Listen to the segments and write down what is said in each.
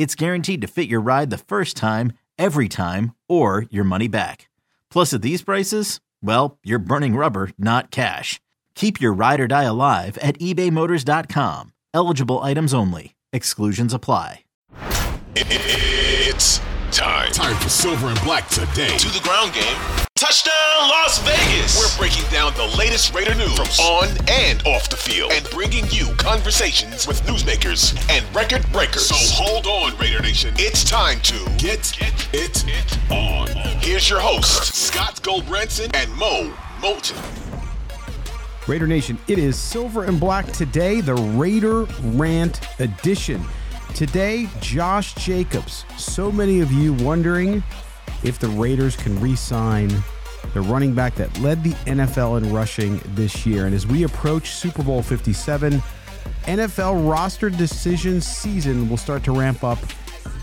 it's guaranteed to fit your ride the first time, every time, or your money back. Plus, at these prices, well, you're burning rubber, not cash. Keep your ride or die alive at ebaymotors.com. Eligible items only. Exclusions apply. It's time. Time for Silver and Black today. To the ground game. Touchdown Las Vegas! We're breaking down the latest Raider news from on and off the field and bringing you conversations with newsmakers and record breakers. So hold on, Raider Nation. It's time to Get, it, on. Here's your host, Scott Gulbransen and Mo Moton. Raider Nation, it is Silver and Black today, the Raider Rant edition. Today, Josh Jacobs. So many of you wondering if the Raiders can re sign the running back that led the NFL in rushing this year. And as we approach Super Bowl 57, NFL roster decision season will start to ramp up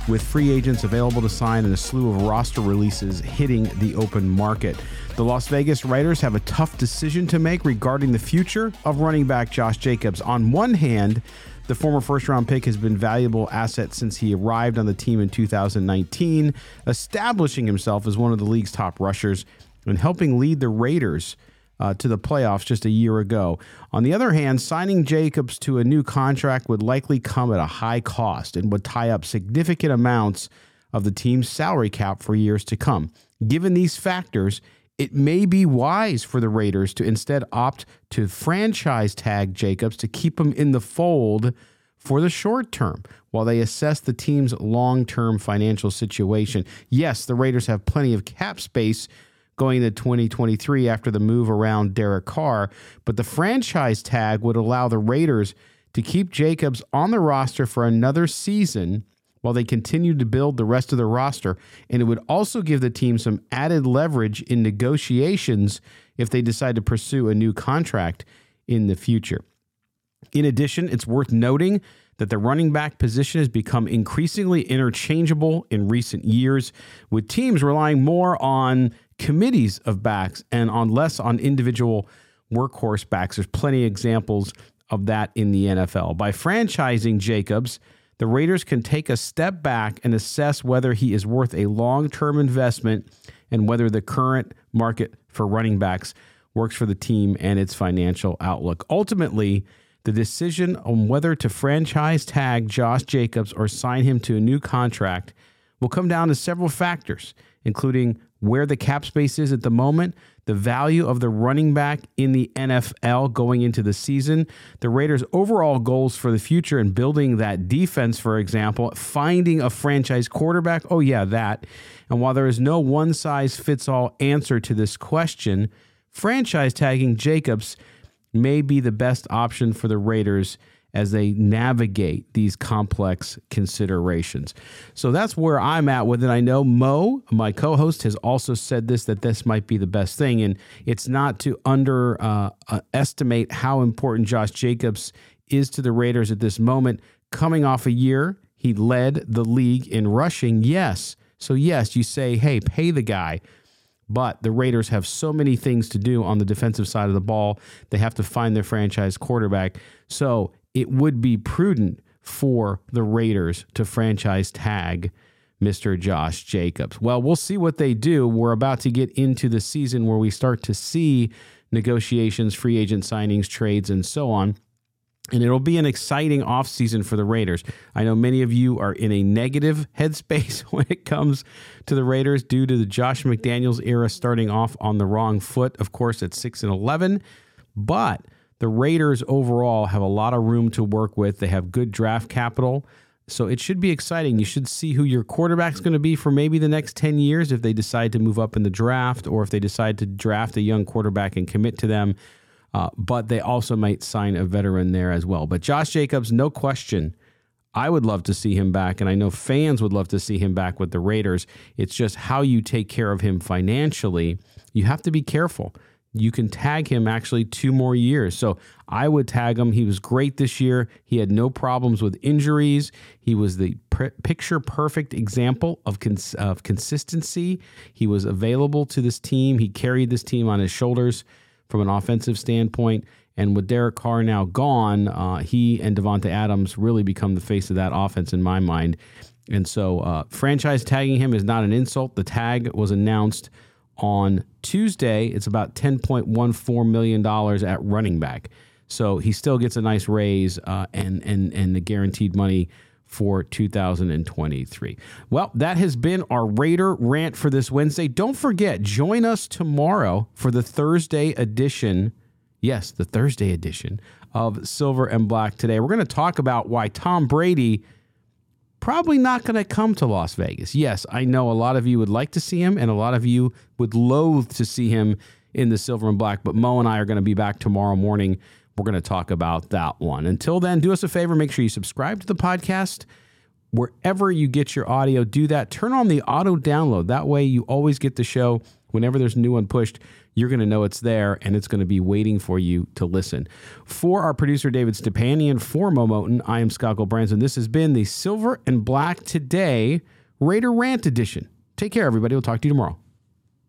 with free agents available to sign and a slew of roster releases hitting the open market. The Las Vegas Raiders have a tough decision to make regarding the future of running back Josh Jacobs. On one hand, the former first round pick has been valuable asset since he arrived on the team in 2019, establishing himself as one of the league's top rushers and helping lead the Raiders uh, to the playoffs just a year ago. On the other hand, signing Jacobs to a new contract would likely come at a high cost and would tie up significant amounts of the team's salary cap for years to come. Given these factors, it may be wise for the Raiders to instead opt to franchise tag Jacobs to keep him in the fold for the short term while they assess the team's long term financial situation. Yes, the Raiders have plenty of cap space going into 2023 after the move around Derek Carr, but the franchise tag would allow the Raiders to keep Jacobs on the roster for another season while they continue to build the rest of the roster. And it would also give the team some added leverage in negotiations if they decide to pursue a new contract in the future. In addition, it's worth noting that the running back position has become increasingly interchangeable in recent years, with teams relying more on committees of backs and on less on individual workhorse backs. There's plenty of examples of that in the NFL. By franchising Jacobs, the Raiders can take a step back and assess whether he is worth a long term investment and whether the current market for running backs works for the team and its financial outlook. Ultimately, the decision on whether to franchise tag Josh Jacobs or sign him to a new contract will come down to several factors, including where the cap space is at the moment, the value of the running back in the NFL going into the season, the Raiders' overall goals for the future and building that defense, for example, finding a franchise quarterback. Oh, yeah, that. And while there is no one size fits all answer to this question, franchise tagging Jacobs may be the best option for the Raiders as they navigate these complex considerations. So that's where I'm at with it. I know Mo, my co host, has also said this that this might be the best thing. And it's not to underestimate uh, how important Josh Jacobs is to the Raiders at this moment. Coming off a year, he led the league in rushing. Yes. So, yes, you say, hey, pay the guy. But the Raiders have so many things to do on the defensive side of the ball. They have to find their franchise quarterback. So it would be prudent for the Raiders to franchise tag Mr. Josh Jacobs. Well, we'll see what they do. We're about to get into the season where we start to see negotiations, free agent signings, trades, and so on. and it'll be an exciting offseason for the Raiders. I know many of you are in a negative headspace when it comes to the Raiders due to the Josh McDaniels era starting off on the wrong foot, of course, at 6 and 11. But the Raiders overall have a lot of room to work with. They have good draft capital. So it should be exciting. You should see who your quarterback's going to be for maybe the next 10 years if they decide to move up in the draft or if they decide to draft a young quarterback and commit to them. Uh, but they also might sign a veteran there as well. But Josh Jacobs, no question. I would love to see him back, and I know fans would love to see him back with the Raiders. It's just how you take care of him financially. You have to be careful. You can tag him actually two more years. So I would tag him. He was great this year. He had no problems with injuries. He was the pr- picture perfect example of, cons- of consistency. He was available to this team. He carried this team on his shoulders from an offensive standpoint. And with Derek Carr now gone, uh, he and Davante Adams really become the face of that offense in my mind. And so, uh, franchise tagging him is not an insult. The tag was announced on Tuesday. It's about $10.14 million at running back. So he still gets a nice raise uh, and, and, and the guaranteed money for 2023. Well, that has been our Raider rant for this Wednesday. Don't forget, join us tomorrow for the Thursday edition. Yes, the Thursday edition of Silver and Black today. We're going to talk about why Tom Brady probably not going to come to Las Vegas. Yes, I know a lot of you would like to see him and a lot of you would loathe to see him in the silver and black, but Mo and I are going to be back tomorrow morning we're going to talk about that one. Until then, do us a favor, make sure you subscribe to the podcast. Wherever you get your audio, do that. Turn on the auto download. That way, you always get the show. Whenever there's a new one pushed, you're going to know it's there and it's going to be waiting for you to listen. For our producer, David Stepanian, for Mo Moton, I am Scott Branson. This has been the Silver and Black Today Raider Rant Edition. Take care, everybody. We'll talk to you tomorrow.